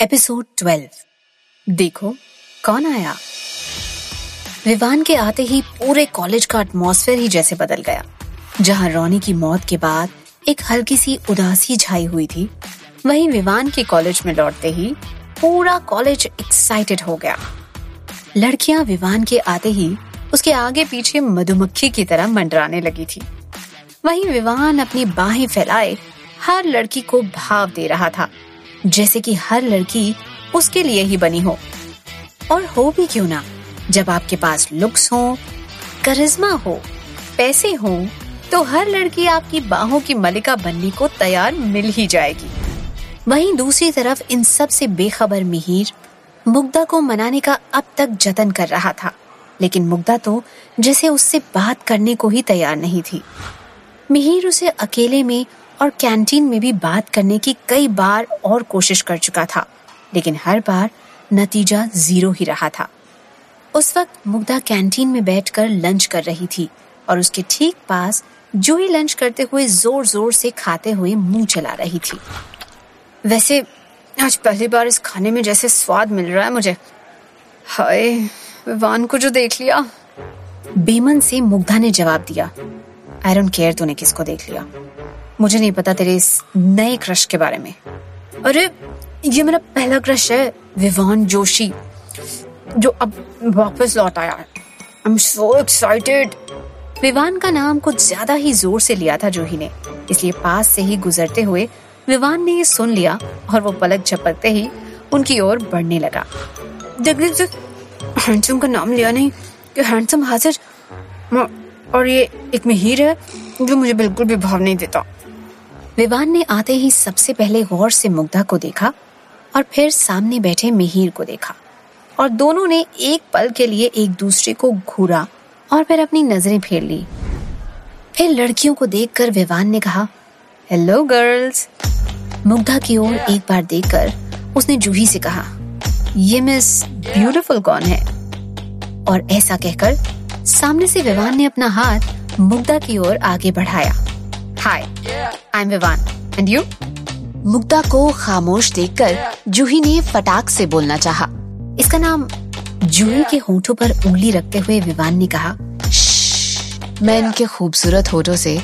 Episode twelve देखो, कौन आया? विवान के आते ही पूरे कॉलेज का एटमॉस्फेयर ही जैसे बदल गया, जहाँ रोनी की मौत के बाद एक हल्की सी उदासी छाई हुई थी। वहीं विवान के कॉलेज में लौटते ही पूरा कॉलेज एक्साइटेड हो गया। लड़कियाँ विवान के आते ही उसके आगे पीछे मधुमक्खी की तरह मंडराने लगी थी। वहीं विवान अपनी बाहें फैलाए हर लड़की को भाव दे रहा था। जैसे कि हर लड़की उसके लिए ही बनी हो। और हो भी क्यों ना, जब आपके पास लुक्स हो करिश्मा हो, पैसे हो तो हर लड़की आपकी बाहों की मलिका बनने को तैयार मिल ही जाएगी। वहीं दूसरी तरफ़ इन सबसे बेखबर मिहिर मुग्धा को मनाने का अब तक जतन कर रहा था। लेकिन मुग्धा तो जैसे उससे बात करने को ही तैयार नहीं थी। मिहिर उसे अकेले में और कैंटीन में भी बात करने की कई बार और कोशिश कर चुका था, लेकिन हर बार नतीजा ज़ीरो ही रहा था। उस वक्त मुग्धा कैंटीन में बैठकर लंच कर रही थी और उसके ठीक पास जूही लंच करते हुए ज़ोर ज़ोर से खाते हुए मुँह चला रही थी। वैसे, आज पहली बार इस खाने में जैसे स्वाद मिल रहा है मुझे। हाय, विवान को जो देख लिया। बेमन से मुग्धा ने जवाब दिया आई डोंट केयर तूने किसको देख लिया? मुझे नहीं पता तेरे इस नए क्रश के बारे में। अरे, ये मेरा पहला क्रश है, विवान जोशी, जो अब वापस लौट आया है। I am so excited Vivaan का नाम कुछ ज़्यादा ही ज़ोर से लिया था जूही ने। इसलिए पास से ही गुजरते हुए विवान ने ये सुन लिया और वो पलक झपकते ही उनकी ओर बढ़ने लगा। जगदीप हैंडसम का नाम लिया नहीं, कि हैंडसम हाजिर और ये एक मिहिर है जो मुझे बिल्कुल भी भाव नहीं देता। विवान ने आते ही सबसे पहले गौर से मुग्धा को देखा और फिर सामने बैठे मिहिर को देखा और दोनों ने एक पल के लिए एक दूसरे को घूरा और फिर अपनी नज़रें फेर ली। फिर लड़कियों को देखकर विवान ने कहा हेलो गर्ल्स मुग्धा की ओर एक बार देखकर उसने जूही से कहा, ये मिस ब्यूटीफुल कौन है? और ऐसा कहकर सामने से विवान ने अपना हाथ मुग्धा की ओर आगे बढ़ाया। Hi I am Vivaan. And you Mugdha को खामोश देखकर जूही ने फटाक से बोलना चाहा। इसका नाम जूही के होठों पर उंगली रखते हुए विवान ने कहा मैं इनके खूबसूरत होठों से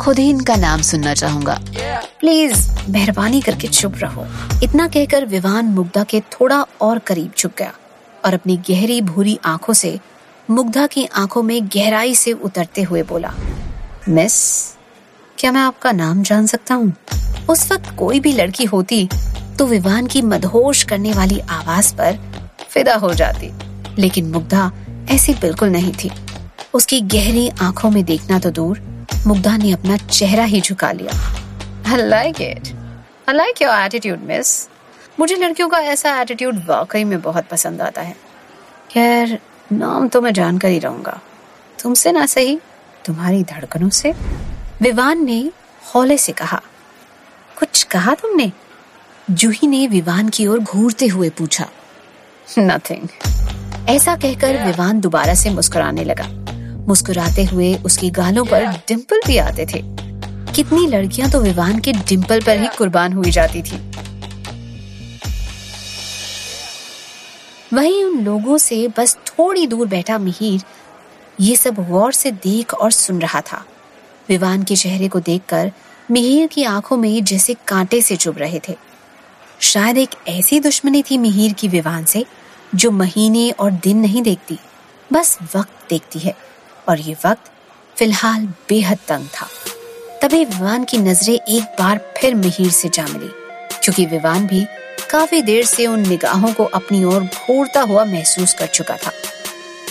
खुद ही इनका नाम सुनना चाहूँगा। प्लीज़ मेहरबानी करके चुप रहो। इतना कहकर विवान मुग्धा के थोड़ा और करीब झुक गया और अपनी गहरी भूरी आँखों से मुग्धा की आँखों में गहराई से उतरते हुए बोला मिस क्या मैं आपका नाम जान सकता हूँ? उस वक्त कोई भी लड़की होती तो विवान की मदहोश करने वाली आवाज़ पर फिदा हो जाती। लेकिन मुग्धा ऐसी बिल्कुल नहीं थी। उसकी गहरी आँखों में देखना तो दूर मुग्धा ने अपना चेहरा ही झुका लिया। Your attitude, miss. मुझे लड़कियों का ऐसा एटीट्यूड वाकई में बहुत पसंद आता है। खैर नाम तो मैं जानकर ही रहूँगा। तुमसे ना सही, तुम्हारी धड़कनों से। विवान ने हौले से कहा, कुछ कहा तुमने? जूही ने विवान की ओर घूरते हुए पूछा नथिंग ऐसा कहकर विवान दोबारा से मुस्कुराने लगा। मुस्कुराते हुए उसकी गालों पर डिंपल भी आते थे। कितनी लड़कियाँ तो विवान के डिंपल पर ही कुर्बान हुई जाती थी। वहीं उन लोगों से बस थोड़ी दूर बैठा मिहिर ये सब गौर से देख और सुन रहा था। विवान के चेहरे को देखकर मिहिर की आँखों में जैसे कांटे से चुभ रहे थे। शायद एक ऐसी दुश्मनी थी मिहिर की विवान से, जो महीने और दिन नहीं देखती, बस वक्त देखती है। और ये वक्त फ़िलहाल बेहद तंग था। तभी विवान की नज़रें एक बार फिर मिहिर से जा मिली, क्योंकि विवान भी काफ़ी देर से उन निगाहों को अपनी ओर घूरता हुआ महसूस कर चुका था।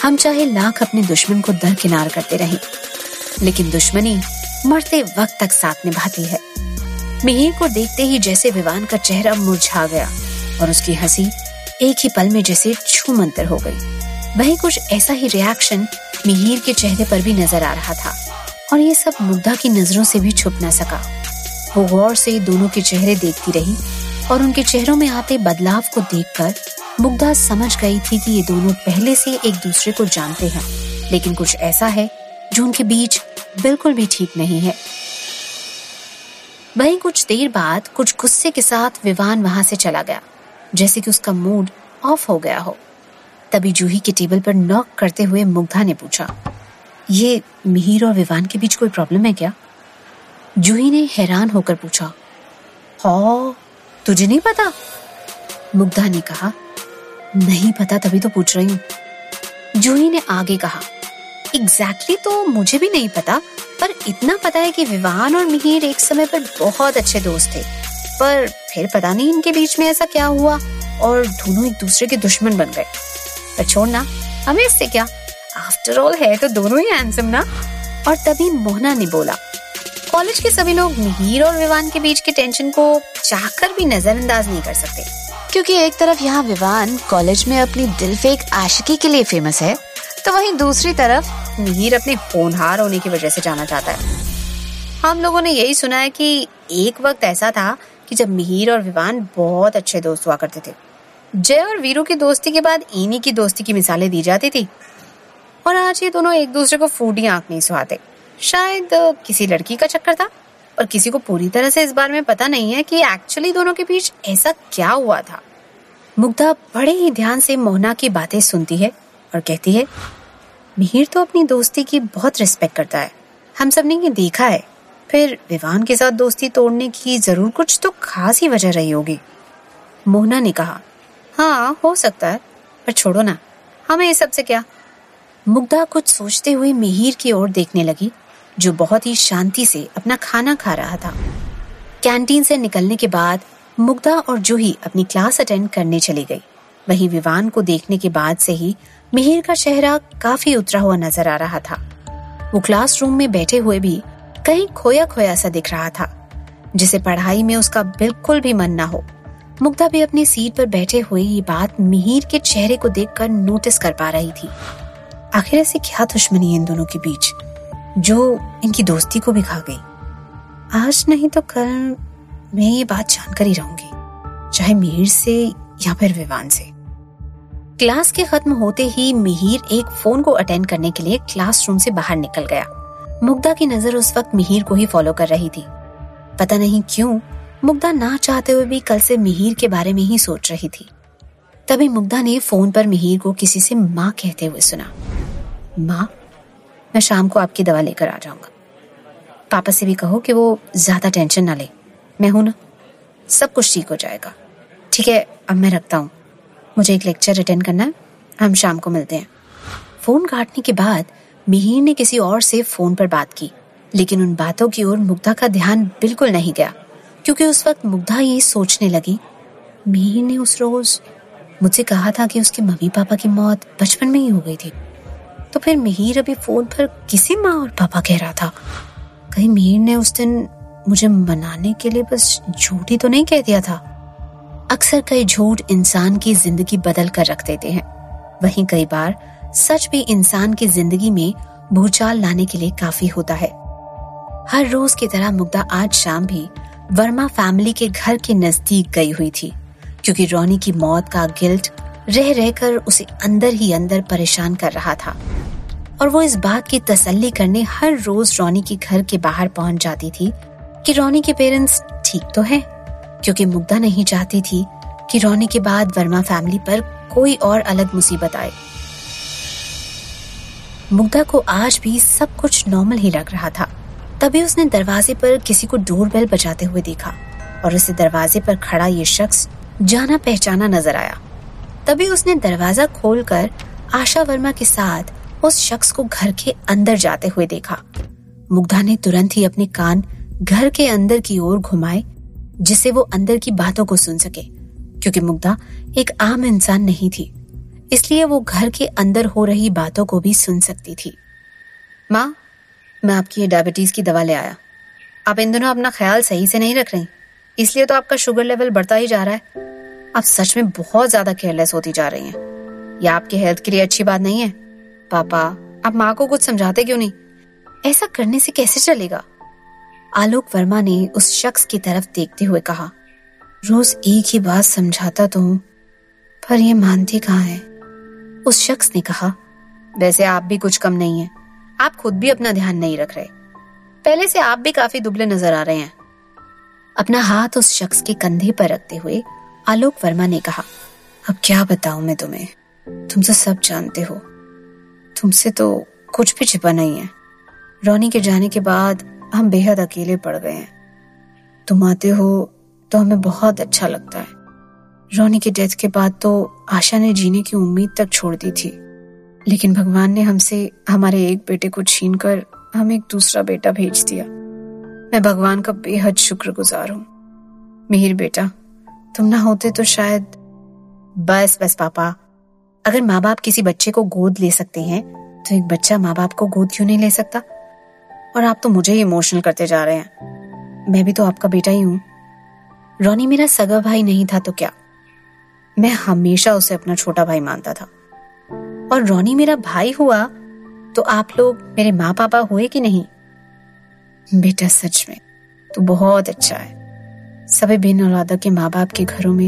हम चाहे लाख अपने दुश्मन को दरकिनार करते रहे, लेकिन दुश्मनी मरते वक्त तक साथ निभाती है। मिहिर को देखते ही जैसे विवान का चेहरा मुरझा गया और उसकी हँसी एक ही पल में जैसे छूमंतर हो गई। वही कुछ ऐसा ही रिएक्शन मिहिर के चेहरे पर भी नज़र आ रहा था और ये सब मुग्धा की नज़रों से भी छुप न सका। वो गौर से दोनों के चेहरे देखती रही और उनके चेहरों में आते बदलाव को देखकर मुग्धा समझ गई थी कि ये दोनों पहले से एक दूसरे को जानते हैं। लेकिन कुछ ऐसा है जो उनके बीच बिल्कुल भी ठीक नहीं है। वहीं कुछ देर बाद कुछ गुस्से के साथ विवान वहाँ से चला गया, जैसे कि उसका मूड ऑफ़ हो गया हो। तभी जूही के टेबल पर नॉक करते हुए मुग्धा ने पूछा, ये मिहिर और विवान के बीच कोई प्रॉब्लम है क्या? जूही ने हैरान होकर पूछा, हो तुझे नहीं पता? मुग्धा ने कहा, नहीं पता, तभी तो पूछ रही हूँ। जूही ने आगे कहा एग्जैक्टली exactly तो मुझे भी नहीं पता, पर इतना पता है कि विवान और मिहिर एक समय पर बहुत अच्छे दोस्त थे। पर फिर पता नहीं इनके बीच में ऐसा क्या हुआ और दोनों एक दूसरे के दुश्मन बन गए। पर छोड़ना हमें इससे क्या? आफ्टर ऑल है तो दोनों ही हैंडसम ना? और तभी मोहना ने बोला कॉलेज के सभी लोग मिहिर और विवान के बीच के टेंशन को चाहकर भी नजरअंदाज नहीं कर सकते। क्योंकि एक तरफ़ यहाँ विवान कॉलेज में अपनी दिल फेक आशिकी के लिए फ़ेमस है तो वहीं दूसरी तरफ़ मिहिर अपने होनहार होने की वजह से जाना चाहता है। हम लोगों ने यही सुना है कि एक वक्त ऐसा था कि जब मिहिर और विवान बहुत अच्छे दोस्त हुआ करते थे। जय और वीरू की दोस्ती के बाद इन्हीं की दोस्ती की मिसालें दी जाती थी। और आज ये दोनों एक दूसरे को फूटी आँख नहीं सुहाते। शायद किसी लड़की का चक्कर था? और किसी को पूरी तरह से इस बारे में पता नहीं है कि एक्चुअली दोनों के बीच ऐसा क्या हुआ था। मुग्धा बड़े ही ध्यान से मोहना की बातें सुनती है और कहती है, मिहिर तो अपनी दोस्ती की बहुत रिस्पेक्ट करता है। हम सबने ये देखा है। फिर विवान के साथ दोस्ती तोड़ने की ज़रूर कुछ तो खास ही वजह रही होगी। मोहना ने कहा हाँ हो सकता है, पर छोड़ो ना। हमें ये सबसे क्या? मुग्धा कुछ सोचते हुए मिहिर की ओर देखने लगी जो बहुत ही शांति से अपना खाना खा रहा था। कैंटीन से निकलने के बाद मुग्धा और जूही अपनी क्लास अटेंड करने चली गई वहीं विवान को देखने के बाद से ही मिहिर का चेहरा काफ़ी उतरा हुआ नज़र आ रहा था। वो क्लासरूम में बैठे हुए भी कहीं खोया खोया सा दिख रहा था, जिसे पढ़ाई में उसका बिल्कुल भी मन ना हो। मुग्धा भी अपनी सीट पर बैठे हुए ये बात मिहिर के चेहरे को देखकर नोटिस कर पा रही थी। आखिर ऐसी क्या दुश्मनी है इन दोनों के बीच? जो इनकी दोस्ती को भी खा गई। आज नहीं तो कल मैं ये बात जानकर ही रहूँगी, चाहे मिहिर से या फिर विवान से। क्लास के खत्म होते ही मिहिर एक फ़ोन को अटेंड करने के लिए क्लासरूम से बाहर निकल गया। मुग्धा की नज़र उस वक्त मिहिर को ही फॉलो कर रही थी। पता नहीं क्यों, मुग्धा ना चाहते हुए भी कल से मिहिर के बारे में ही सोच रही थी। तभी मुग्धा ने फ़ोन पर मिहिर को किसी से माँ कहते हुए सुना। माँ? मैं शाम को आपकी दवा लेकर आ जाऊँगा। पापा से भी कहो कि वो ज़्यादा टेंशन ना ले। मैं हूँ ना। सब कुछ ठीक हो जाएगा। ठीक है, अब मैं रखता हूँ। मुझे एक लेक्चर अटेंड करना है। हम शाम को मिलते हैं। फ़ोन काटने के बाद मिहिर ने किसी और से फ़ोन पर बात की। लेकिन उन बातों की ओर मुग्धा का ध्यान बिल्कुल नहीं गया। क्योंकि उस वक्त मुग्धा ये सोचने लगी, मिहिर ने उस रोज मुझसे कहा था कि उसके मम्मी पापा की मौत बचपन में ही हो गई थी। तो फिर मिहिर अभी फ़ोन पर किसी माँ और पापा कह रहा था। कहीं मिहिर ने उस दिन मुझे मनाने के लिए बस झूठी तो नहीं कह दिया था। अक्सर कई झूठ इंसान की ज़िंदगी बदल कर रख देते हैं। वहीं कई बार सच भी इंसान की ज़िंदगी में भूचाल लाने के लिए काफ़ी होता है। हर रोज की तरह मुग्धा आज शाम भी वर्मा फैमिली के घर के नज़दीक गई हुई थी, क्योंकि रोनी की मौत का गिल्ट रह रहकर उसे अंदर ही अंदर परेशान कर रहा था। और वो इस बात की तसल्ली करने हर रोज रोनी के घर के बाहर पहुँच जाती थी कि रोनी के पेरेंट्स ठीक तो है, क्योंकि मुग्धा नहीं चाहती थी कि रोनी के बाद वर्मा फैमिली पर कोई और अलग मुसीबत आए। मुग्धा को आज भी सब कुछ नॉर्मल ही लग रहा था। तभी उसने दरवाजे पर किसी को डोर बेल बजाते हुए देखा और उसे दरवाजे पर खड़ा ये शख्स जाना पहचाना नज़र आया। तभी उसने दरवाज़ा खोलकर आशा वर्मा के साथ उस शख्स को घर के अंदर जाते हुए देखा। मुग्धा ने तुरंत ही अपने कान घर के अंदर की ओर घुमाए, जिससे वो अंदर की बातों को सुन सके, क्योंकि मुग्धा एक आम इंसान नहीं थी। इसलिए वो घर के अंदर हो रही बातों को भी सुन सकती थी। माँ, मैं आपकी डायबिटीज़ की दवा ले आया। आप इन दिनों अपना ख्याल सही से नहीं रख रही, इसलिए तो आपका शुगर लेवल बढ़ता ही जा रहा है। आप सच में बहुत ज़्यादा केयरलेस होती जा रही हैं। यह आपके हेल्थ के लिए अच्छी बात नहीं है? पापा, आप माँ को कुछ समझाते क्यों नहीं? ऐसा करने से कैसे चलेगा? आलोक वर्मा ने उस शख्स की तरफ़ देखते हुए कहा, रोज एक ही बात समझाता तो पर ये मानती कहाँ है? उस शख्स ने कहा, वैसे आप भी कुछ कम नहीं है। आप खुद भी अपना ध्यान नहीं रख रहे। पहले से आप भी काफ़ी दुबले नज़र आ रहे हैं। अपना हाथ उस शख्स के कंधे पर रखते हुए आलोक वर्मा ने कहा, अब क्या बताऊँ मैं तुम्हें? तुम तो सब जानते हो। तुमसे तो कुछ भी छिपा नहीं है। रोनी के जाने के बाद हम बेहद अकेले पड़ गए हैं। तुम आते हो तो हमें बहुत अच्छा लगता है। रोनी के डेथ के बाद तो आशा ने जीने की उम्मीद तक छोड़ दी थी। लेकिन भगवान ने हमसे हमारे एक बेटे को छीन कर हमें एक दूसरा बेटा भेज दिया। मैं भगवान का बेहद शुक्रगुजार हूँ। मिहिर बेटा तुम ना होते तो शायद बस बस पापा। अगर माँ बाप किसी बच्चे को गोद ले सकते हैं तो एक बच्चा माँ बाप को गोद क्यों नहीं ले सकता? और आप तो मुझे ही इमोशनल करते जा रहे हैं। मैं भी तो आपका बेटा ही हूँ। रोनी मेरा सगा भाई नहीं था तो क्या? मैं हमेशा उसे अपना छोटा भाई मानता था। और रोनी मेरा भाई हुआ तो आप लोग मेरे माँ पापा हुए कि नहीं? बेटा सच में, तू बहुत अच्छा है। सभी बिन औलादा के माँ बाप के घरों में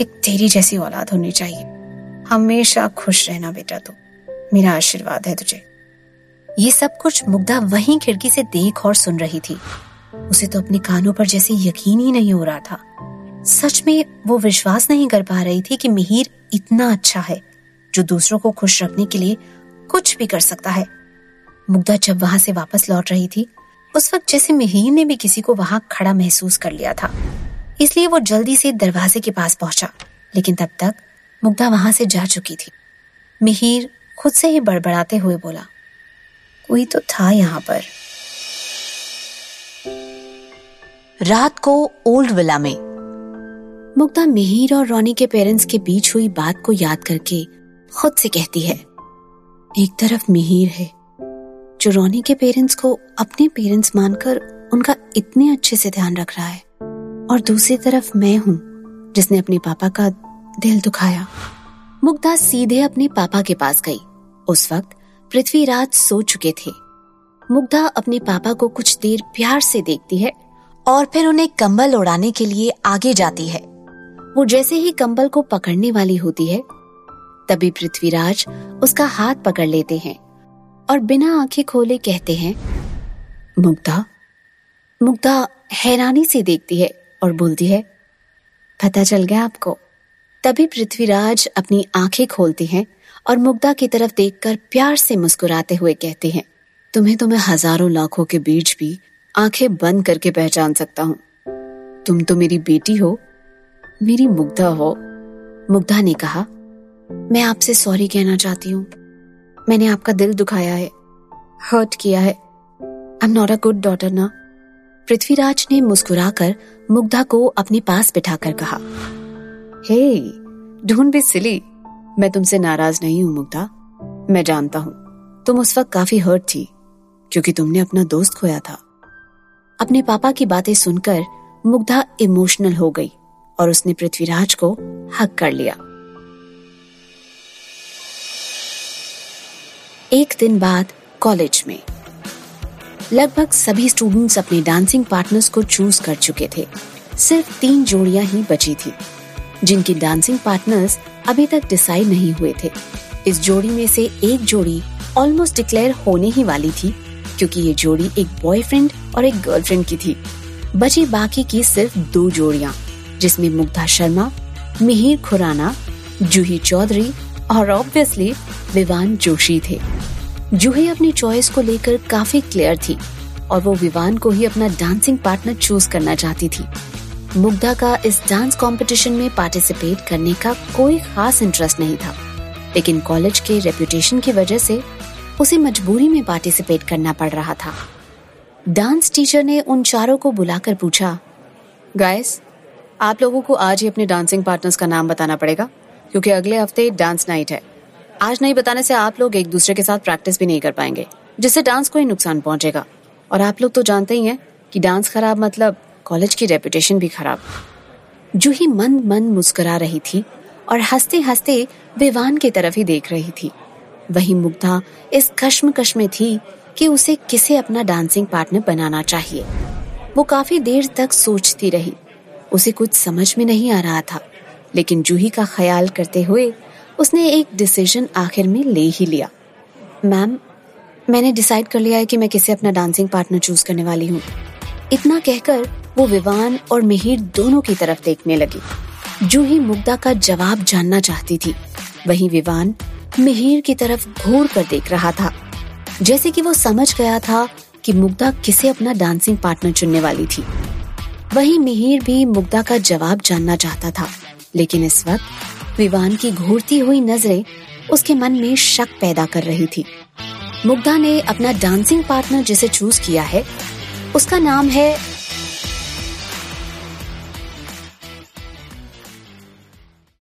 एक तेरी जैसी औलाद होनी चाहिए। हमेशा खुश रहना बेटा तू। मेरा आशीर्वाद है तुझे। ये सब कुछ मुग्धा वहीं खिड़की से देख और सुन रही थी। उसे तो अपने कानों पर जैसे यकीन ही नहीं हो रहा था। सच में वो विश्वास नहीं कर पा रही थी कि मिहिर इतना अच्छा है, जो दूसरों को खुश रखने के लिए कुछ भी कर सकता है। मुग्धा जब वहाँ से वापस लौट रही थी उस वक्त जैसे मिहिर ने भी किसी को वहाँ खड़ा महसूस कर लिया था। इसलिए वो जल्दी से दरवाजे के पास पहुँचा लेकिन तब तक मुग्धा वहाँ से जा चुकी थी। मिहिर खुद से ही बड़बड़ाते हुए बोला कोई तो था यहाँ पर। रात को ओल्ड विला में। मुग्धा मिहिर और रोनी के पेरेंट्स के बीच हुई बात को याद करके खुद से कहती है एक तरफ़ मिहिर है जो रोनी के पेरेंट्स को अपने पेरेंट्स मानकर उनका इतने अच्छे से ध्यान रख रहा है। और दूसरी तरफ़ मैं हूँ, जिसने अपने पापा का दिल दुखाया। मुग्धा सीधे अपने पापा के पास गई। उस वक्त पृथ्वीराज सो चुके थे। मुग्धा अपने पापा को कुछ देर प्यार से देखती है और फिर उन्हें कंबल उड़ाने के लिए आगे जाती है। वो जैसे ही कंबल को पकड़ने वाली होती है, तभी पृथ्वीराज उसका हाथ पकड़ लेते हैं। और बिना आँखें खोले कहते हैं, मुग्धा मुग्धा हैरानी से देखती है और बोलती है, पता चल गया आपको। तभी पृथ्वीराज अपनी आँखें खोलते हैं और मुग्धा की तरफ़ देखकर प्यार से मुस्कुराते हुए कहते हैं, तुम्हें तो मैं हज़ारों लाखों के बीच भी आँखें बंद करके पहचान सकता हूँ। तुम तो मेरी बेटी हो, मेरी मुग्धा हो। मुग्धा ने कहा, मैं आपसे सॉरी कहना चाहती हूँ। मैंने आपका दिल दुखाया है हर्ट किया है। I am not a good daughter ना। पृथ्वीराज ने मुस्कुराकर मुग्धा को अपने पास बिठाकर कहा हे ढूंढ भी सिली। मैं तुमसे नाराज़ नहीं हूँ, मुग्धा। मैं जानता हूँ, तुम उस वक्त काफ़ी हर्ट थी, क्योंकि तुमने अपना दोस्त खोया था। अपने पापा की बातें सुनकर मुग्धा इमोशनल हो गई और उसने पृथ्वीराज को हक कर लिया। एक दिन बाद कॉलेज में। लगभग सभी स्टूडेंट्स अपने डांसिंग पार्टनर्स को चूज़ कर चुके थे। सिर्फ़ तीन जोड़ियाँ ही बची थी, जिनकी डांसिंग पार्टनर्स अभी तक डिसाइड नहीं हुए थे। इस जोड़ी में से एक जोड़ी ऑलमोस्ट डिक्लेयर होने ही वाली थी, क्योंकि ये जोड़ी एक बॉयफ्रेंड और एक गर्लफ्रेंड की थी। बची बाकी की सिर्फ़ दो जोड़ियाँ, जिसमें मुग्धा शर्मा, मिहिर खुराना, जूही चौधरी और ऑब्वियसली विवान जोशी थे। जूही अपनी चॉइस को लेकर काफ़ी क्लियर थी और वो विवान को ही अपना डांसिंग पार्टनर चूज़ करना चाहती थी। मुग्धा का इस डांस कंपटीशन में पार्टिसिपेट करने का कोई खास इंटरेस्ट नहीं था। लेकिन कॉलेज के रेपुटेशन की वजह से उसे मजबूरी में पार्टिसिपेट करना पड़ रहा था। डांस टीचर ने उन चारों को बुलाकर पूछा गाइस आप लोगों को आज ही अपने डांसिंग पार्टनर्स का नाम बताना पड़ेगा? क्योंकि अगले हफ़्ते डांस नाइट है। आज नहीं बताने से आप लोग एक दूसरे के साथ प्रैक्टिस भी नहीं कर पाएँगे, जिससे डांस को ही नुकसान पहुंचेगा। और आप लोग तो जानते ही हैं कि डांस खराब मतलब कॉलेज की रेपुटेशन भी खराब। जूही मन मन मुस्कुरा रही थी और हँसते हँसते विवान की तरफ़ ही देख रही थी। वही मुग्धा इस कश्मकश में थी कि उसे किसे अपना डांसिंग पार्टनर बनाना चाहिए। वो काफ़ी देर तक सोचती रही। उसे कुछ समझ में नहीं आ रहा था। लेकिन जूही का ख्याल करते हुए उसने एक डिसीज़न आखिर में ले ही लिया। मैम, मैंने डिसाइड कर लिया है कि मैं किसे अपना डांसिंग पार्टनर चूज़ करने वाली हूँ। इतना कहकर वो विवान और मिहिर दोनों की तरफ़ देखने लगी। जूही मुग्धा का जवाब जानना चाहती थी। वही विवान मिहिर की तरफ़ घूर कर देख रहा था। जैसे कि वो समझ गया था कि मुग्धा किसे अपना डांसिंग पार्टनर चुनने वाली थी। वही मिहिर भी मुग्धा का जवाब जानना चाहता था। लेकिन इस वक्त विवान की घूरती हुई नज़रें उसके मन में शक पैदा कर रही थी। मुग्धा ने अपना डांसिंग पार्टनर जिसे चूज़ किया है, उसका नाम है